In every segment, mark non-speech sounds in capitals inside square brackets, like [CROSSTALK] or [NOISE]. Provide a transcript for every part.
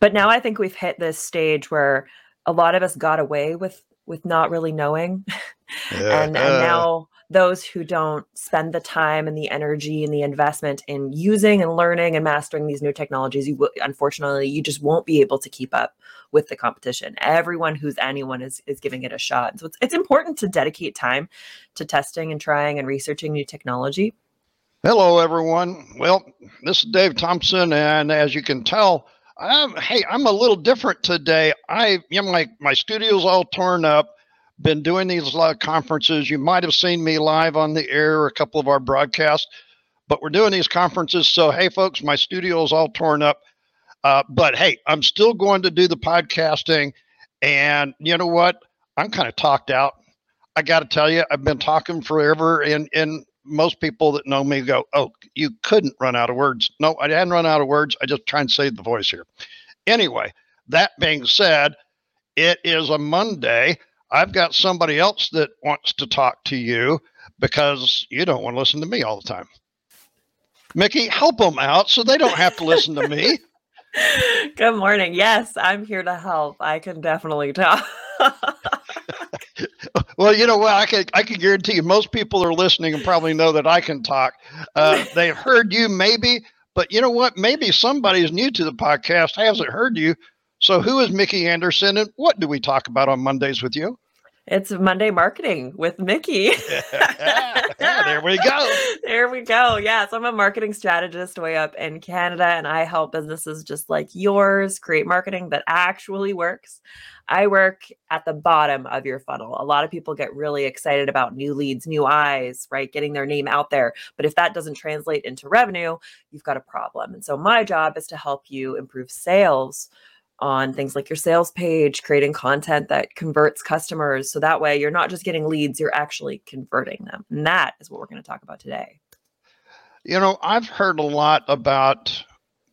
But now I think we've hit this stage where a lot of us got away with with not really knowing. Yeah. [LAUGHS] and and now those who don't spend the time and the energy and the investment in using and learning and mastering these new technologies, you will unfortunately you just won't be able to keep up with the competition. Everyone who's anyone is is giving it a shot. So it's it's important to dedicate time to testing and trying and researching new technology. Hello, everyone. Well, this is Dave Thompson, and as you can tell, I'm, hey, I'm a little different today. I, you know, my my studio's all torn up. Been doing these live conferences. You might have seen me live on the air, a couple of our broadcasts, but we're doing these conferences. So, hey, folks, my studio's all torn up. Uh, but hey, I'm still going to do the podcasting. And you know what? I'm kind of talked out. I got to tell you, I've been talking forever, and and most people that know me go, "Oh, you couldn't run out of words." No, I hadn't run out of words. I just try and save the voice here. Anyway, that being said, it is a Monday. I've got somebody else that wants to talk to you because you don't want to listen to me all the time. Mickey, help them out so they don't have to listen to me. [LAUGHS] Good morning. Yes, I'm here to help. I can definitely talk. [LAUGHS] Well, you know what? I can I can guarantee you, most people are listening and probably know that I can talk. Uh, [LAUGHS] they've heard you, maybe, but you know what? Maybe somebody's new to the podcast hasn't heard you. So, who is Mickey Anderson, and what do we talk about on Mondays with you? It's Monday marketing with Mickey. [LAUGHS] [LAUGHS] there we go. There we go. Yes, I'm a marketing strategist way up in Canada, and I help businesses just like yours create marketing that actually works. I work at the bottom of your funnel. A lot of people get really excited about new leads, new eyes, right? Getting their name out there. But if that doesn't translate into revenue, you've got a problem. And so my job is to help you improve sales on things like your sales page, creating content that converts customers. So that way you're not just getting leads, you're actually converting them. And that is what we're going to talk about today. You know, I've heard a lot about,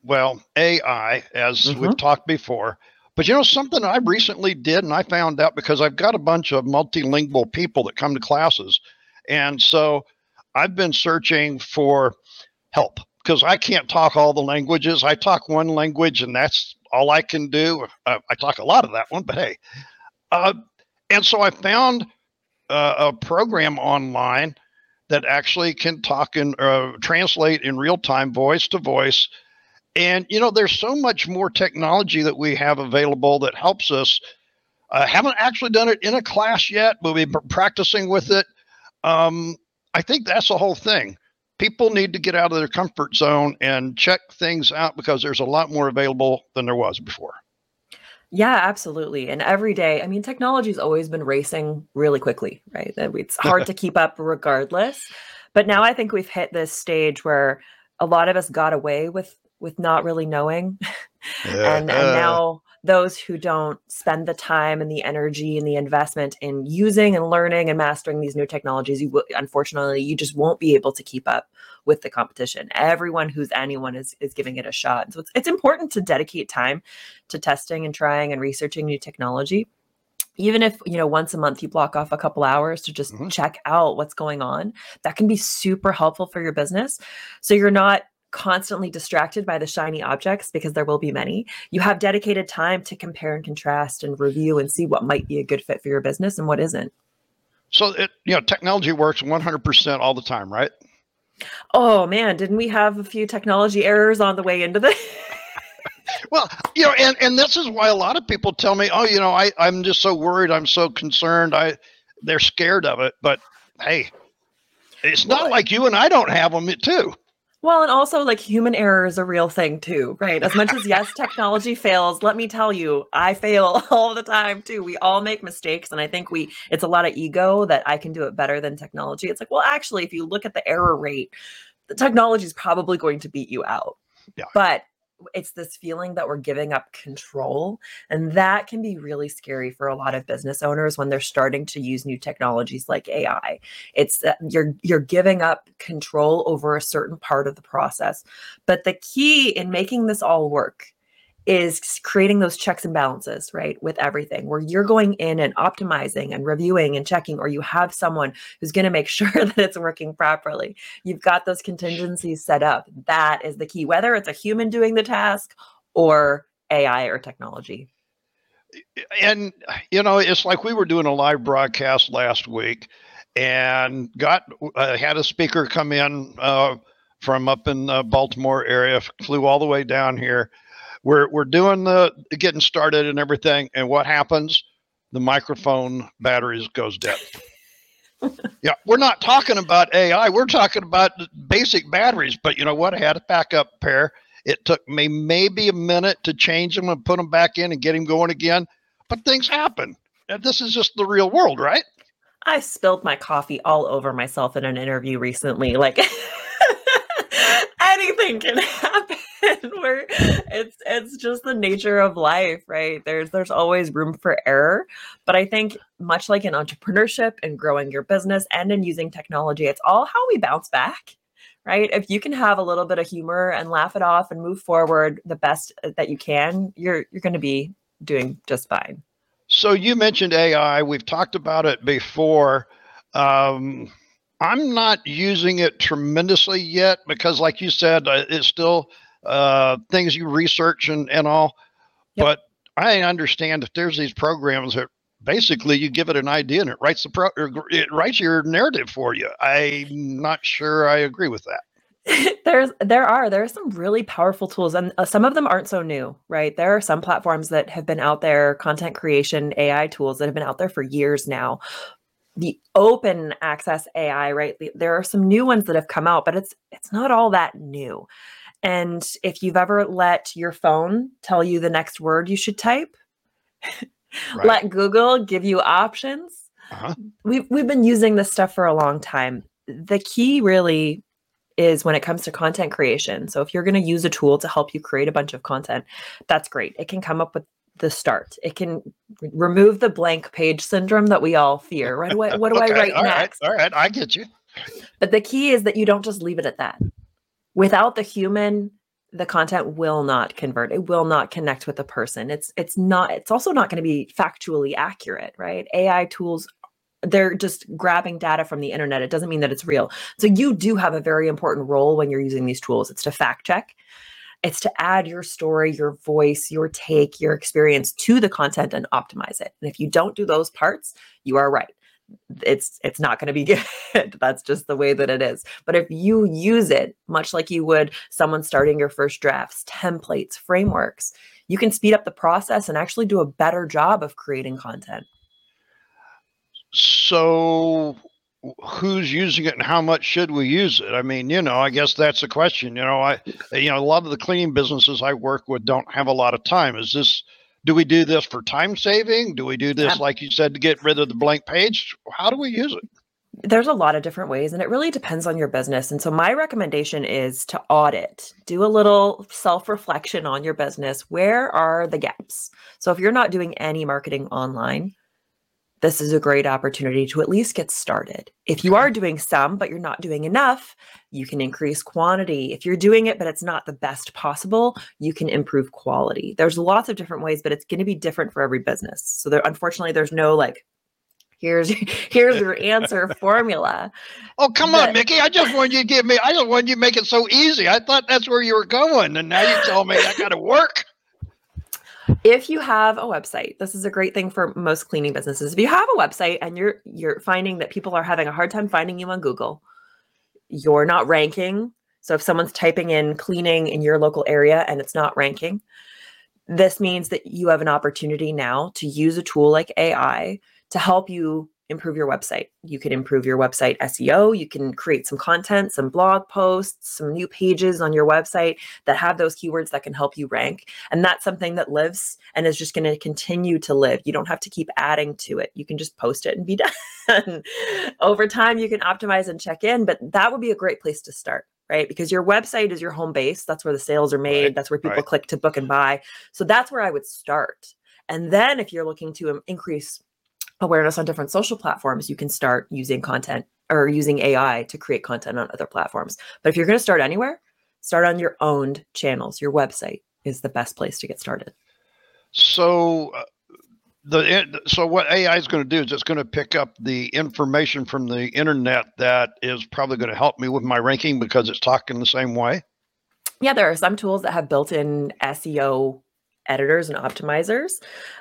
well, AI, as Mhm. we've talked before. But you know, something I recently did, and I found out because I've got a bunch of multilingual people that come to classes. And so I've been searching for help because I can't talk all the languages. I talk one language, and that's all I can do. Uh, I talk a lot of that one, but hey. Uh, and so I found uh, a program online that actually can talk and uh, translate in real time, voice to voice. And you know, there's so much more technology that we have available that helps us. I haven't actually done it in a class yet, but we've been practicing with it. Um, I think that's the whole thing. People need to get out of their comfort zone and check things out because there's a lot more available than there was before. Yeah, absolutely. And every day, I mean, technology's always been racing really quickly, right? That It's hard [LAUGHS] to keep up regardless. But now I think we've hit this stage where a lot of us got away with with not really knowing. [LAUGHS] and and now those who don't spend the time and the energy and the investment in using and learning and mastering these new technologies, you will, unfortunately, you just won't be able to keep up with the competition. Everyone who's anyone is is giving it a shot. So it's it's important to dedicate time to testing and trying and researching new technology. Even if, you know, once a month you block off a couple hours to just Mhm. check out what's going on, that can be super helpful for your business. So you're not constantly distracted by the shiny objects because there will be many. You have dedicated time to compare and contrast and review and see what might be a good fit for your business and what isn't. So it, you know, technology works 100% all the time, right? Oh man, didn't we have a few technology errors on the way into this? [LAUGHS] Well, you know, and, and this is why a lot of people tell me, oh, you know, I, I'm just so worried. I'm so concerned. I, they're scared of it. But hey, it's not Well, like you and I don't have them too. Well, and also like human error is a real thing too, right? As much as yes, technology fails, let me tell you, I fail [LAUGHS] all the time too. We all make mistakes and I think we it's a lot of ego that I can do it better than technology. It's like, well, actually, if you look at the error rate, the technology is probably going to beat you out. Yeah. But it's this feeling that we're giving up control and that can be really scary for a lot of business owners when they're starting to use new technologies like AI it's that you're you're giving up control over a certain part of the process but the key in making this all work is creating those checks and balances right with everything where you're going in and optimizing and reviewing and checking or you have someone who's going to make [LAUGHS] sure that it's working properly you've got those contingencies set up that is the key whether it's a human doing the task or AI or technology. And, you know, it's like we were doing a live broadcast last week and got uh, had a speaker come in uh, from up in the Baltimore area, flew all the way down here. We're, we're doing the getting started and everything. And what happens? The microphone batteries goes dead. [LAUGHS] yeah, we're not talking about AI. We're talking about basic batteries. But you know what? I had a backup pair. It took me maybe a minute to change them and put them back in and get him going again. But things happen. And this is just the real world, right? I spilled my coffee all over myself in an interview recently. Like [LAUGHS] anything can happen [LAUGHS] where it's it's just the nature of life, right? There's there's always room for error. But I think much like in entrepreneurship and growing your business and in using technology, it's all how we bounce back. Right. If you can have a little bit of humor and laugh it off and move forward the best that you can, you're you're gonna be doing just fine. So you mentioned AI. We've talked about it before. Um, I'm not using it tremendously yet because, like you said, uh, it's still uh, things you research and, and all. Yep. But I understand that there's these programs that basically you give it an idea and it writes the pro, it writes your narrative for you. I'm not sure I agree with that. [LAUGHS] there's there are there are some really powerful tools and uh, some of them aren't so new right there are some platforms that have been out there content creation ai tools that have been out there for years now the open access ai right there are some new ones that have come out but it's it's not all that new and if you've ever let your phone tell you the next word you should type [LAUGHS] right. let google give you options uh-huh. we've, we've been using this stuff for a long time the key really is when it comes to content creation. So if you're going to use a tool to help you create a bunch of content, that's great. It can come up with the start. It can remove the blank page syndrome that we all fear. Right? What, what do [LAUGHS] okay, I write all next? Right, all right, I get you. But the key is that you don't just leave it at that. Without the human, the content will not convert. It will not connect with the person. It's it's not. It's also not going to be factually accurate, right? AI tools they're just grabbing data from the internet. It doesn't mean that it's real. So you do have a very important role when you're using these tools. It's to fact check. It's to add your story, your voice, your take, your experience to the content and optimize it. And if you don't do those parts, you are right. It's it's not going to be [LAUGHS] good. That's just the way that it is. But if you use it much like you would someone starting your first drafts, templates, frameworks, you can speed up the process and actually do a better job of creating content. So who's using it and how much should we use it? I mean, you know, I guess that's the question. You know, I you know, a lot of the cleaning businesses I work with don't have a lot of time. Is this do we do this for time saving? Do we do this like you said to get rid of the blank page? How do we use it? There's a lot of different ways and it really depends on your business. And so my recommendation is to audit. Do a little self-reflection on your business. Where are the gaps? So if you're not doing any marketing online, this is a great opportunity to at least get started. If you are doing some, but you're not doing enough, you can increase quantity. If you're doing it, but it's not the best possible, you can improve quality. There's lots of different ways, but it's going to be different for every business. So there, unfortunately, there's no like, here's [LAUGHS] here's your answer [LAUGHS] formula. Oh come but, on, Mickey! I just wanted you to give me. I just wanted you to make it so easy. I thought that's where you were going, and now you tell me I got to work if you have a website this is a great thing for most cleaning businesses. If you have a website and you're you're finding that people are having a hard time finding you on google you're not ranking. So if someone's typing in cleaning in your local area and it's not ranking this means that you have an opportunity now to use a tool like ai to help you improve your website. You can improve your website SEO. You can create some content, some blog posts, some new pages on your website that have those keywords that can help you rank. And that's something that lives and is just going to continue to live. You don't have to keep adding to it. You can just post it and be [LAUGHS] done. Over time, you can optimize and check in, but that would be a great place to start. Right. Because your website is your home base. That's where the sales are made. Right, that's where people right. click to book and buy. So that's where I would start. And then if you're looking to increase awareness on different social platforms, you can start using content or using AI to create content on other platforms. But if you're going to start anywhere, start on your owned channels. Your website is the best place to get started. So, uh, the so what AI is going to do is it's going to pick up the information from the internet that is probably going to help me with my ranking because it's talking the same way. Yeah, there are some tools that have built-in SEO editors and optimizers.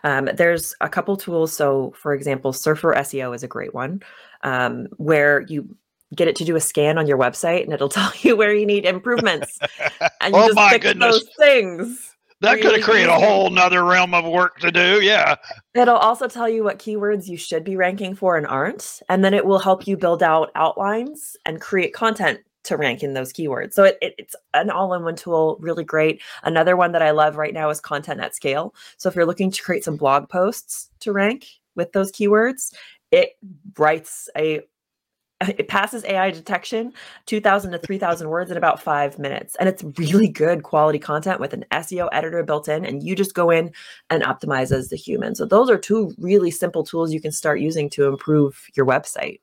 Um, there's a couple tools. So, for example, Surfer SEO is a great one um, where you get it to do a scan on your website and it'll [LAUGHS] tell you where you need improvements. And you Oh just my fix goodness. those things. That could have created a whole nother realm of work to do. Yeah. It'll also tell you what keywords you should be ranking for and aren't. And then it will help you build out outlines and create content to rank in those keywords. So it, it- it's an all in one tool, really great. Another one that I love right now is Content at Scale. So if you're looking to create some blog posts to rank with those keywords, it writes a [LAUGHS] it passes AI detection, 2,000 to 3,000 words in about five minutes. And it's really good quality content with an SEO editor built in. And you just go in and optimize as the human. So those are two really simple tools you can start using to improve your website.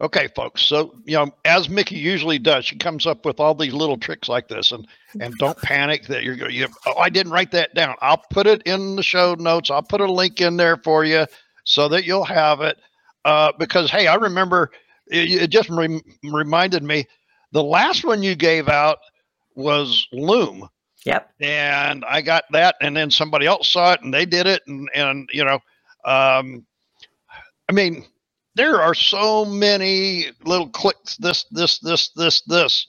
Okay, folks. So, you know, as Mickey usually does, she comes up with all these little tricks like this, and and don't [LAUGHS] panic that you're going. You, oh, I didn't write that down. I'll put it in the show notes. I'll put a link in there for you so that you'll have it. Uh, because hey, I remember it, it just rem- reminded me the last one you gave out was Loom, Yep. and I got that, and then somebody else saw it, and they did it, and and you know, um, I mean, there are so many little clicks. This, this, this, this, this.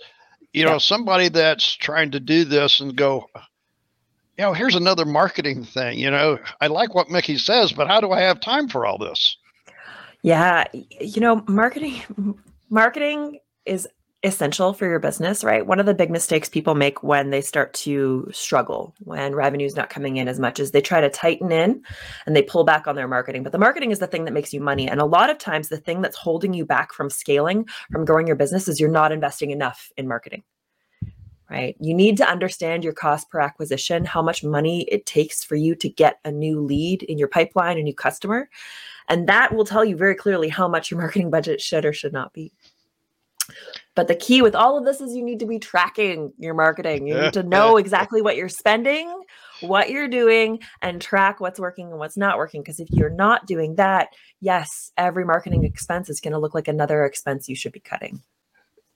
You know, Yeah. somebody that's trying to do this and go, you know, here's another marketing thing. You know, I like what Mickey says, but how do I have time for all this? Yeah. You know, marketing marketing is essential for your business, right? One of the big mistakes people make when they start to struggle, when revenue's not coming in as much as they try to tighten in and they pull back on their marketing. But the marketing is the thing that makes you money. And a lot of times the thing that's holding you back from scaling, from growing your business is you're not investing enough in marketing. Right? You need to understand your cost per acquisition, how much money it takes for you to get a new lead in your pipeline, a new customer. And that will tell you very clearly how much your marketing budget should or should not be. But the key with all of this is you need to be tracking your marketing. You need to know [LAUGHS] exactly what you're spending, what you're doing, and track what's working and what's not working. Because if you're not doing that, yes, every marketing expense is going to look like another expense you should be cutting.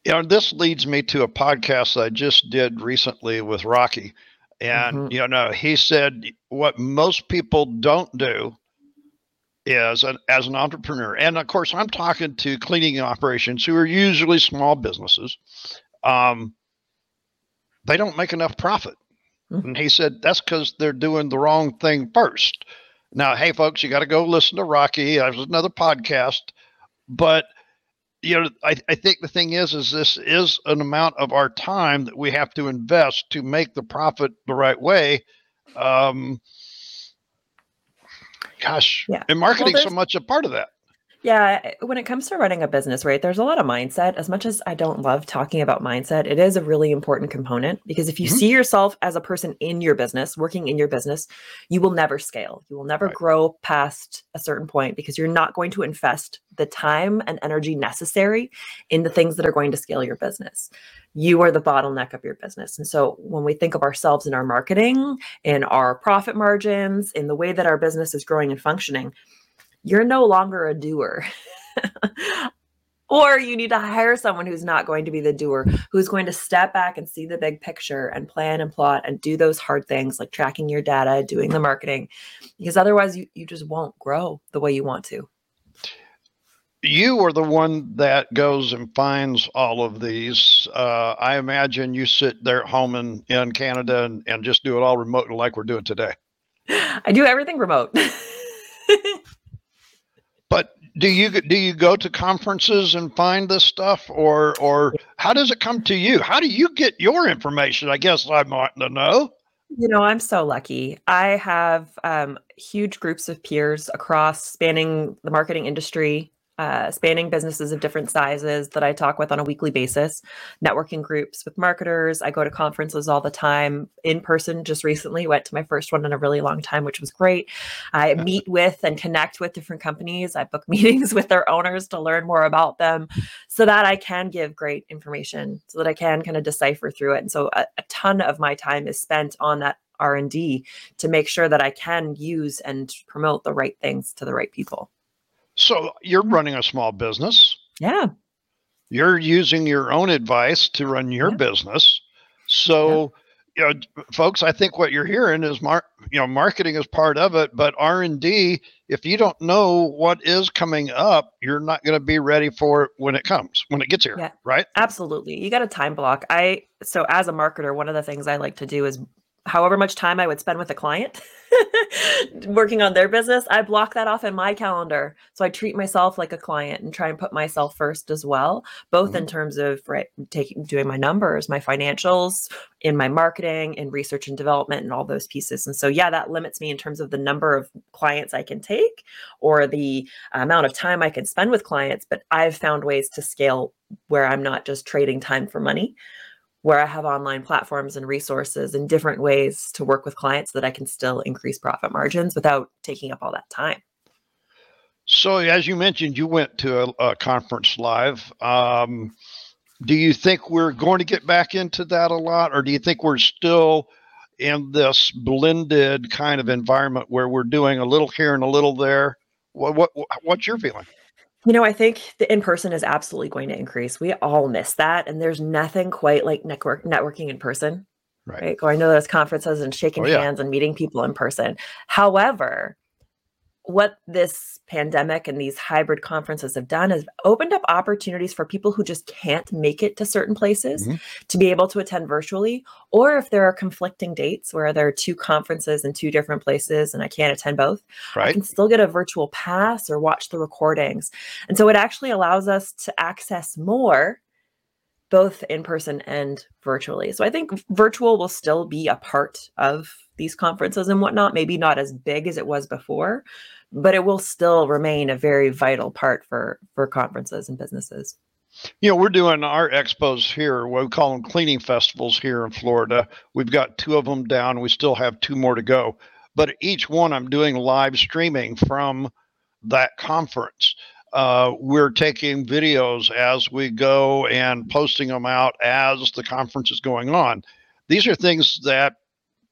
You know, this leads me to a podcast I just did recently with Rocky. And, Mhm. you know, he said what most people don't do is an, as an entrepreneur. And of course, I'm talking to cleaning operations who are usually small businesses. Um, they don't make enough profit. Mhm. And he said that's because they're doing the wrong thing first. Now, hey, folks, you got to go listen to Rocky. There's another podcast. But you know, I, I think the thing is, is this is an amount of our time that we have to invest to make the profit the right way. Um, gosh, Yeah. and marketing's so much a part of that. Yeah, eh, when it comes to running a business, right, there's a lot of mindset. As much as I don't love talking about mindset, it is a really important component because if you Mhm. see yourself as a person in your business, working in your business, you will never scale. You will never Right. grow past a certain point because you're not going to invest the time and energy necessary in the things that are going to scale your business. You are the bottleneck of your business. And so when we think of ourselves in our marketing, in our profit margins, in the way that our business is growing and functioning, you're no longer a doer. or you need to hire someone who's not going to be the doer, who's going to step back and see the big picture and plan and plot and do those hard things like tracking your data, doing the marketing, because otherwise you, you just won't grow the way you want to. You are the one that goes and finds all of these. Uh, I imagine you sit there at home in, in Canada and, and just do it all remote like we're doing today. I do everything remote. [LAUGHS] Do you do you go to conferences and find this stuff, or or how does it come to you? How do you get your information? I guess I to know. You know, I'm so lucky. I have um, huge groups of peers across spanning the marketing industry, uh, spanning businesses of different sizes that I talk with on a weekly basis, networking groups with marketers. I go to conferences all the time in person. Just recently went to my first one in a really long time, which was great. I meet with and connect with different companies. I book [LAUGHS] meetings with their owners to learn more about them so that I can give great information, so that I can kind of decipher through it. And so a, a ton of my time is spent on that R&D to make sure that I can use and promote the right things to the right people. So you're running a small business. Yeah. You're using your own advice to run your Yeah. business. So you know, folks, I think what you're hearing is mar- you know, marketing is part of it, but R and D, if you don't know what is coming up, you're not going to be ready for it when it comes, when it gets here, Yeah. right? Absolutely. You got a time block. I so as a marketer, one of the things I like to do is however much time I would spend with a client [LAUGHS] working on their business, I block that off in my calendar. So I treat myself like a client and try and put myself first as well, both in mm-hmm. terms of right taking doing my numbers, my financials, in my marketing, in research and development and all those pieces. And so yeah, that limits me in terms of the number of clients I can take or the amount of time I can spend with clients, but I've found ways to scale where I'm not just trading time for money where I have online platforms and resources and different ways to work with clients so that I can still increase profit margins without taking up all that time. So, as you mentioned, you went to a, a conference live. Um, do you think we're going to get back into that a lot, or do you think we're still in this blended kind of environment where we're doing a little here and a little there? What, what what's your feeling? You know, I think the in person is absolutely going to increase. We all miss that, and there's nothing quite like network networking in person, Right. right? Going to those conferences and shaking Oh, yeah. hands and meeting people in person. However, what this pandemic and these hybrid conferences have done is opened up opportunities for people who just can't make it to certain places Mhm. to be able to attend virtually or if there are conflicting dates where there are two conferences in two different places and I can't attend both I Right. can still get a virtual pass or watch the recordings. And so it actually allows us to access more both in person and virtually. So I think virtual will still be a part of these conferences and whatnot, maybe not as big as it was before, but it will still remain a very vital part for for conferences and businesses. You know, we're doing our expos here, we call them cleaning festivals here in Florida. We've got two of them down. We still have two more to go. But each one I'm doing live streaming from that conference. Uh, we're taking videos as we go and posting them out as the conference is going on. These are things that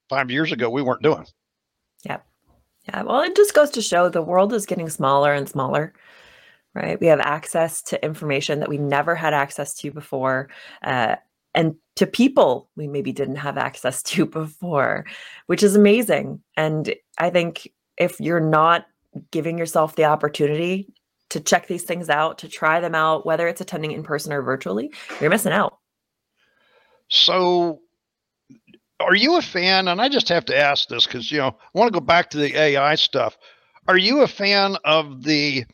five years ago we weren't doing. Yep. Yeah, well, it just goes to show the world is getting smaller and smaller, right? We have access to information that we never had access to before, uh, and to people we maybe didn't have access [LAUGHS] to before, which is amazing. And I think if you're not giving yourself the opportunity to check these things out, to try them out, whether it's attending in person or virtually, you're missing out. So, are you a fan? And I just have to ask this because, you know, I want to go back to the AI stuff. Are you a fan of the,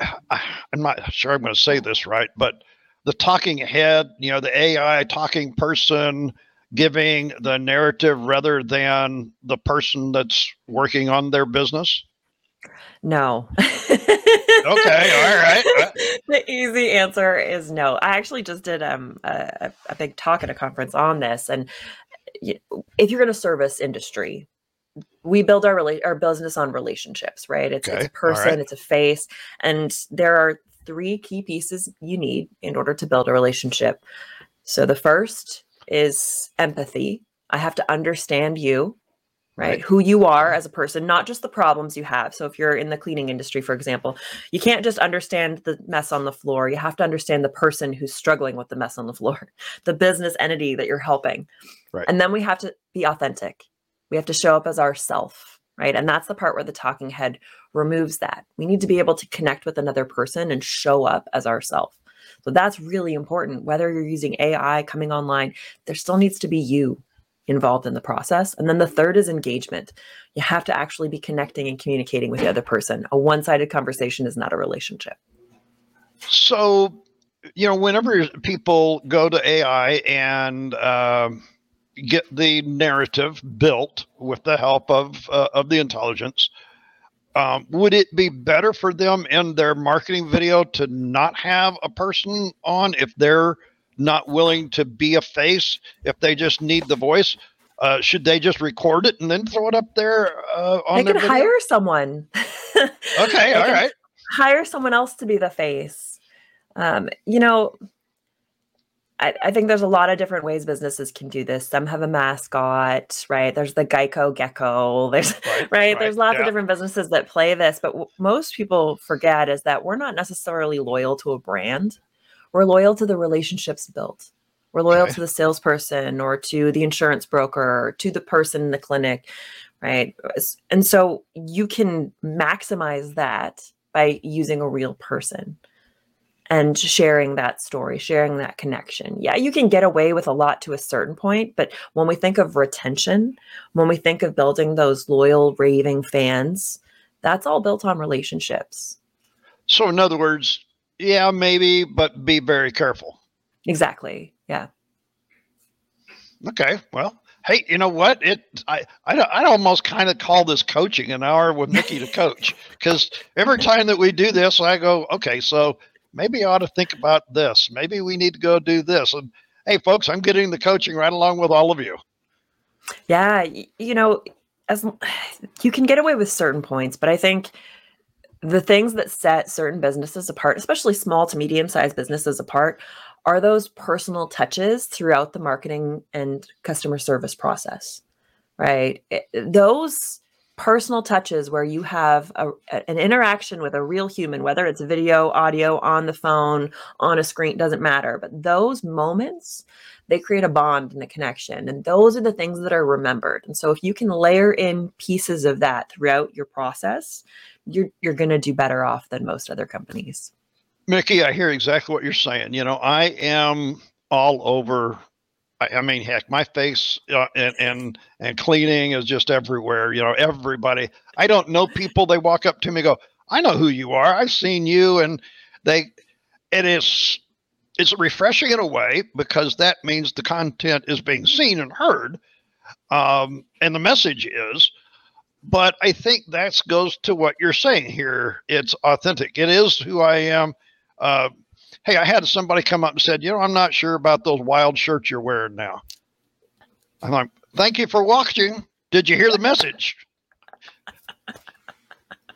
I'm not sure I'm going to say this right, but the talking head, you know, the AI talking person giving the narrative rather than the person that's working on their business? No. [LAUGHS] Okay, all right. [LAUGHS] The easy answer is no. I actually just did um, a, a big talk at a conference on this, and if you're in a service industry, we build our rela- our business on relationships, right? It's, Okay, it's a person, right. it's a face, and there are three key pieces you need in order to build a relationship. So the first is empathy. I have to understand you, right? Right. Who you are as a person, not just the problems you have. So if you're in the cleaning industry, for example, you can't just understand the mess on the floor. You have to understand the person who's struggling with the mess on the floor, [LAUGHS] the business entity that you're helping. Right. And then we have to be authentic. We have to show up as ourself, right? And that's the part where the talking head removes that. We need to be able to connect with another person and show up as ourself. So that's really important. Whether you're using AI coming online, there still needs to be you involved in the process. And then the third is engagement. You have to actually be connecting and communicating with the other person. A one sided conversation is not a relationship. So, you know, whenever people go to AI and um, get the narrative built with the help of uh, of the intelligence, um, would it be better for them in their marketing video to not have a person on if they're not willing to be a face? If they just need the voice, uh, should they just record it and then throw it up there uh, on They could hire someone. [LAUGHS] Okay, all right. hire someone else to be the face. Um, you know, I, I think there's a lot of different ways businesses can do this. Some have a mascot, right? There's the Geico Gecko. There's Right, [LAUGHS] right. There's lots yeah. of different businesses that play this, but w- most people forget is that we're not necessarily loyal to a brand. We're loyal to the relationships built. We're loyal okay. to the salesperson or to the insurance broker or to the person in the clinic, right? And so you can maximize that by using a real person and sharing that story, sharing that connection. Yeah, you can get away with a lot to a certain point, but when we think of retention, when we think of building those loyal, raving fans, that's all built on relationships. So, in other words, yeah, maybe, but be very careful. Exactly. Yeah. Okay. Well, hey, you know what? It I I I almost kind of call this coaching an hour with Mickey to coach [LAUGHS] because every time that we do this, I go, okay, so maybe I ought to think about this. Maybe we need to go do this. And hey, folks, I'm getting the coaching right along with all of you. Yeah, you know, as [SIGHS] you can get away with certain points, but I think the things that set certain businesses apart, especially small to medium sized businesses apart, are those personal touches throughout the marketing and customer service process, right? It, those personal touches where you have a, an interaction with a real human, whether it's video, audio, on the phone, on a screen, doesn't matter. But those moments, they create a bond and a connection. And those are the things that are remembered. And so if you can layer in pieces of that throughout your process, you're you're going to do better off than most other companies. Mickey, I hear exactly what you're saying. You know, I am all over. I, I mean, heck, my face uh, and and and cleaning is just everywhere. You know, everybody. I don't know people. They walk up to me, go, "I know who you are. I've seen you," and they. It is. It's refreshing in a way because that means the content is being seen and heard, um, and the message is but I think that goes to what you're saying here. It's authentic. It is who I am. Uh, hey, I had somebody come up and said, you know, I'm not sure about those wild shirts you're wearing now. I'm like, thank you for watching. Did you hear the message? [LAUGHS]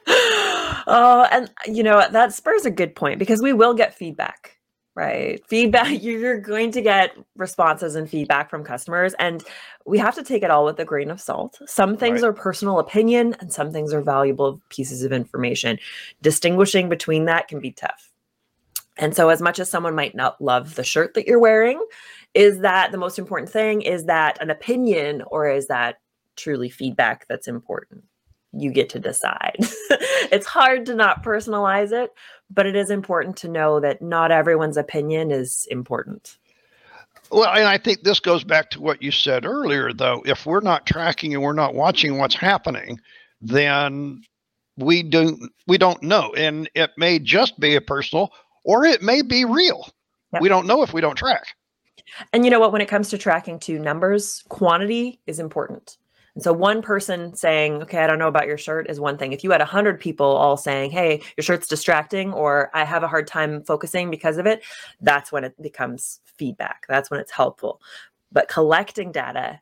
oh, and you know, that spurs a good point because we will get feedback right feedback [LAUGHS] you're going to get responses and feedback from customers and we have to take it all with a grain of salt some things right. are personal opinion and some things are valuable pieces of information distinguishing between that can be tough and so as much as someone might not love the shirt that you're wearing is that the most important thing is that an opinion or is that truly feedback that's important you get to decide. [LAUGHS] it's hard to not personalize it, but it is important to know that not everyone's opinion is important. Well, and I think this goes back to what you said earlier, though. If we're not tracking and we're not watching what's happening, then we don't we don't know, and it may just be a personal, or it may be real. Yep. We don't know if we don't track. And you know what? When it comes to tracking to numbers, quantity is important. And so one person saying, okay, I don't know about your shirt is one thing. If you had a hundred people all saying, hey, your shirt's distracting, or I have a hard time focusing because of it, that's when it becomes feedback. That's when it's helpful. But collecting data,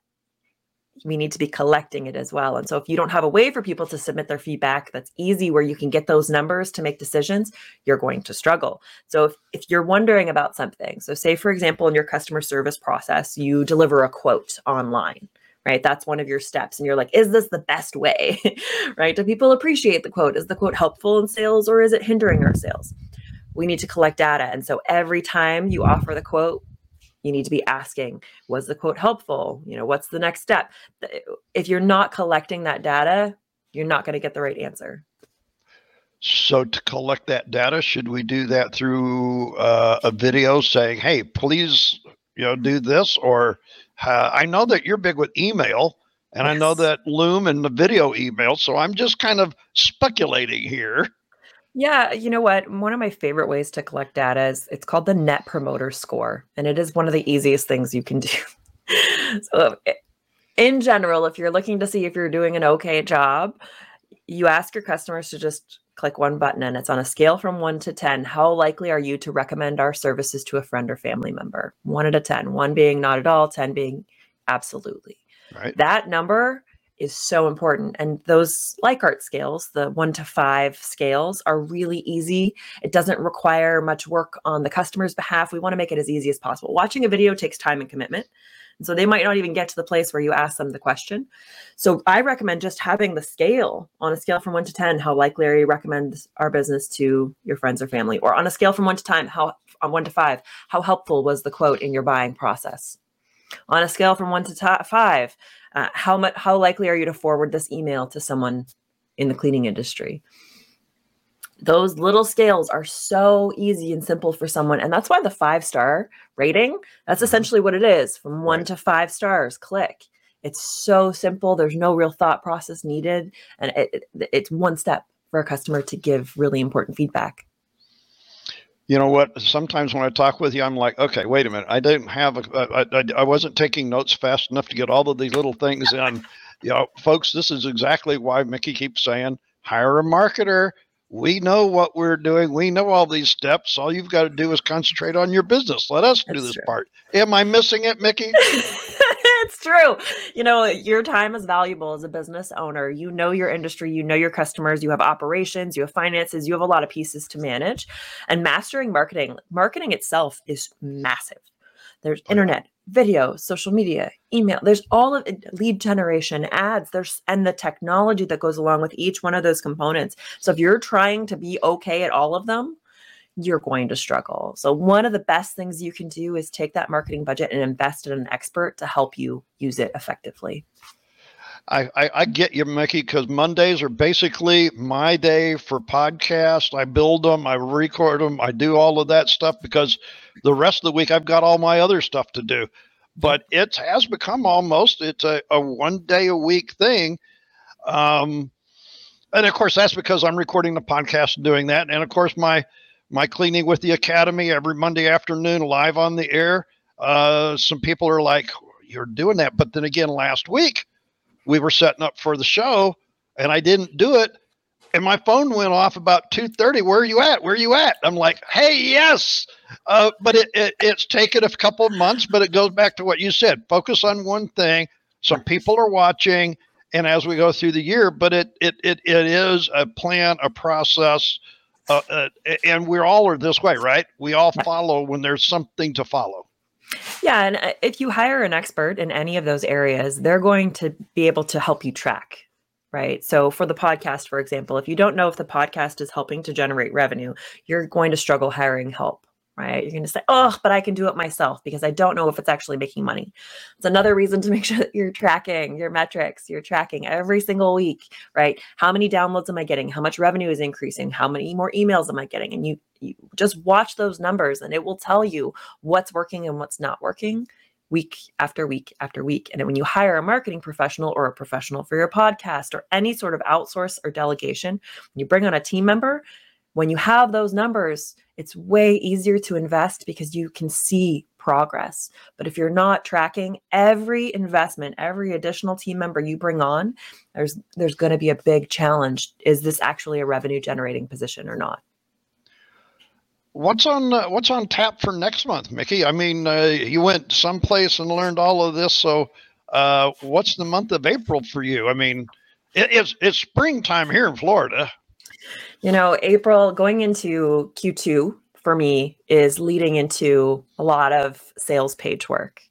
we need to be collecting it as well. And so if you don't have a way for people to submit their feedback that's easy where you can get those numbers to make decisions, you're going to struggle. So if, if you're wondering about something, so say for example, in your customer service process, you deliver a quote online right? That's one of your steps. And you're like, is this the best way, [LAUGHS] right? Do people appreciate the quote? Is the quote helpful in sales or is it hindering our sales? We need to collect data. And so every time you offer the quote, you need to be asking, was the quote helpful? You know, what's the next step? If you're not collecting that data, you're not going to get the right answer. So to collect that data, should we do that through uh, a video saying, "Hey, please, you know, do this," or uh, I know that you're big with email, and yes. I know that Loom and the video email. So I'm just kind of speculating here. Yeah, you know what? One of my favorite ways to collect data is it's called the Net Promoter Score, and it is one of the easiest things you can [LAUGHS] do. so, in general, if you're looking to see if you're doing an okay job, you ask your customers to just click one button and it's on a scale from one to 10. How likely are you to recommend our services to a friend or family member? One out of 10, one being not at all, 10 being absolutely. Right. That number is so important. And those Likert scales, the one to five scales, are really easy. It doesn't require much work on the customer's behalf. We want to make it as easy as possible. Watching a video takes time and commitment. And so they might not even get to the place where you ask them the question. So I recommend just having the scale on a scale from one to 10, how likely are you recommend our business to your friends or family? Or on a scale from one to 10, how on one to five, how helpful was the quote in your buying process? On a scale from one to t- five, uh, how much how likely are you to forward this email to someone in the cleaning industry? those little scales are so easy and simple for someone and that's why the five star rating that's mm-hmm. essentially what it is from one right. to five stars click it's so simple there's no real thought process needed and it, it, it's one step for a customer to give really important feedback you know what sometimes when i talk with you i'm like okay wait a minute i didn't have a, I, I, I wasn't taking notes fast enough to get all of these little things in you know folks this is exactly why mickey keeps saying hire a marketer we know what we're doing. We know all these steps. All you've got to do is concentrate on your business. Let us That's do this true. part. Am I missing it, Mickey? [LAUGHS] it's true. You know, your time is valuable as a business owner. You know your industry, you know your customers, you have operations, you have finances, you have a lot of pieces to manage. And mastering marketing, marketing itself is massive. There's oh, internet, video, social media, email. There's all of it, lead generation, ads, there's and the technology that goes along with each one of those components. So if you're trying to be okay at all of them, you're going to struggle. So one of the best things you can do is take that marketing budget and invest in an expert to help you use it effectively. I, I, I get you, Mickey, because Mondays are basically my day for podcasts. I build them, I record them, I do all of that stuff because the rest of the week I've got all my other stuff to do. But it has become almost it's a, a one day a week thing. Um, and of course that's because I'm recording the podcast and doing that. And of course my my cleaning with the academy every Monday afternoon live on the air. Uh, some people are like, "You're doing that," but then again, last week we were setting up for the show and I didn't do it. And my phone went off about 2.30. Where are you at? Where are you at? I'm like, hey, yes. Uh, but it, it, it's taken a couple of months, but it goes back to what you said. Focus on one thing. Some people are watching. And as we go through the year, but it, it, it, it is a plan, a process. Uh, uh, and we're all are this way, right? We all follow when there's something to follow. Yeah, and uh, if you hire an expert in any of those areas, they're going to be able to help you track, right? So for the podcast, for example, if you don't know if the podcast is helping to generate revenue, you're going to struggle hiring help right? You're going to say, oh, but I can do it myself because I don't know if it's actually making money. It's another reason to [LAUGHS] make sure that you're tracking your metrics, you're tracking every single week, right? How many downloads am I getting? How much revenue is increasing? How many more emails am I getting? And you, you just watch those numbers and it will tell you what's working and what's not working week after week after week. And when you hire a marketing professional or a professional for your podcast or any sort of outsource or delegation, you bring on a team member, when you have those numbers, it's way easier to invest because you can see progress. But if you're not tracking every investment, every additional team member you bring on, there's there's going to be a big challenge. Is this actually a revenue generating position or not? What's on uh, What's on tap for next month, Mickey? I mean, uh, you went someplace and learned all of this. So, uh, what's the month of April for you? I mean, it, it's it's springtime here in Florida. You know, April going into Q2 for me is leading into a lot of sales page work.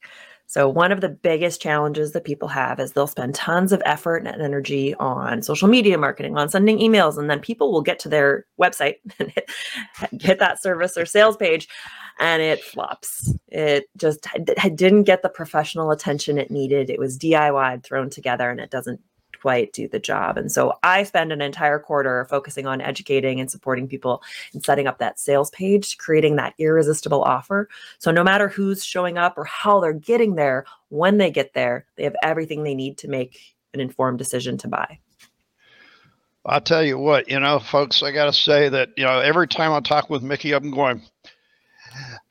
So, one of the biggest challenges that people have is they'll spend tons of effort and energy on social media marketing, on sending emails, and then people will get to their website [LAUGHS] and hit, that service or sales page and it flops. It just didn't get the professional attention it needed. It was DIY thrown together and it doesn't quite do the job. And so I spend an entire quarter focusing on educating and supporting people and setting up that sales page, creating that irresistible offer. So no matter who's showing up or how they're getting there, when they get there, they have everything they need to make an informed decision to buy. I'll tell you what, you know, folks, I got to say that, you know, every time I talk with Mickey, I'm going,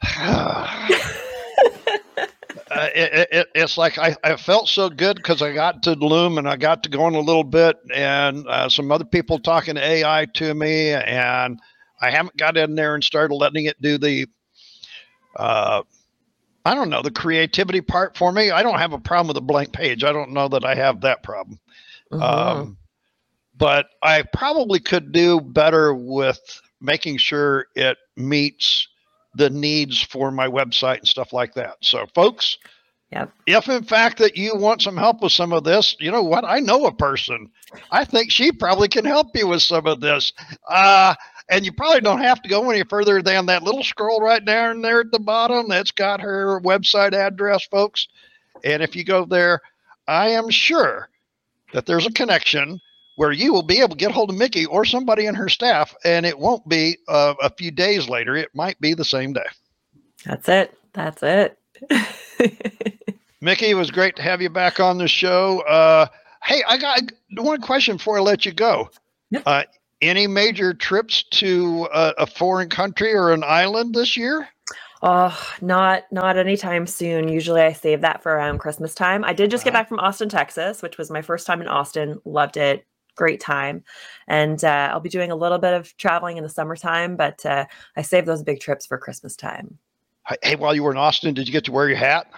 [SIGHS] [LAUGHS] uh, it, it, it's like I, I felt so good because I got to Loom and I got to go in a little bit, and uh, some other people talking AI to me, and I haven't got in there and started letting it do the, uh, I don't know, the creativity part for me. I don't have a problem with a blank page. I don't know that I have that problem. Mm-hmm. Um, but I probably could do better with making sure it meets the needs for my website and stuff like that. So, folks, Yep. If in fact that you want some help with some of this, you know what? I know a person. I think she probably can help you with some of this. Uh, and you probably don't have to go any further than that little scroll right down there at the bottom that's got her website address, folks. And if you go there, I am sure that there's a connection where you will be able to get hold of Mickey or somebody in her staff, and it won't be uh, a few days later. It might be the same day. That's it. That's it. [LAUGHS] Mickey, it was great to have you back on the show. Uh, hey, I got one question before I let you go. Yep. Uh, any major trips to a, a foreign country or an island this year? Oh, not not anytime soon. Usually I save that for around Christmas time. I did just get Uh-huh. back from Austin, Texas, which was my first time in Austin. Loved it. Great time. And uh, I'll be doing a little bit of traveling in the summertime, but uh, I save those big trips for Christmas time. Hey, while you were in Austin, did you get to wear your hat?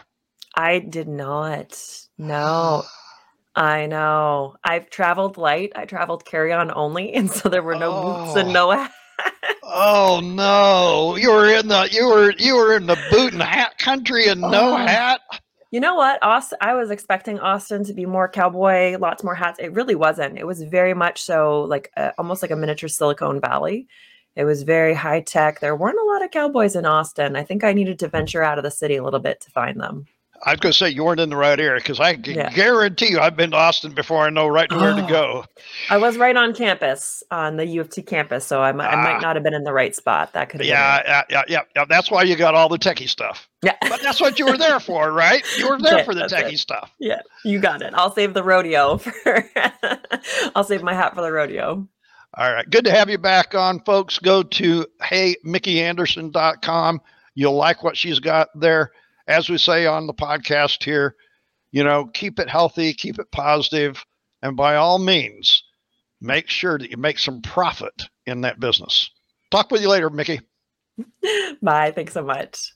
I did not. No. [SIGHS] I know. I've traveled light. I traveled carry on only, [LAUGHS] and so there were no boots Oh. and no hat. Oh no, you were in the you were you were in the boot and hat country and no Oh. hat. You know what? Austin, I was expecting Austin to be more cowboy, lots more hats. It really wasn't. It was very much so like a, almost like a miniature Silicon Valley. It was very high tech. There weren't a lot of cowboys in Austin. I think I needed to venture out of the city a little bit to find them. I was going to say you weren't in the right area because I can Yeah. guarantee you I've been to Austin before. I know right where to Oh. go. I was right on campus, on the U of T campus, so I, mi- I Ah. might not have been in the right spot. That could have Yeah, been yeah, yeah, yeah. That's why you got all the techie stuff. Yeah. But that's what you were there for, right? You were [LAUGHS] there Yeah, for the that's it. techie stuff. Yeah, you got it. I'll save the rodeo for. [LAUGHS] I'll save my hat for the rodeo. All right. Good to have you back on, folks. Go to heymickeyanderson.com. You'll like what she's got there. As we say on the podcast here, you know, keep it healthy, keep it positive, and by all means, make sure that you make some profit in that business. Talk with you later, Mickey. [LAUGHS] Bye. Thanks so much.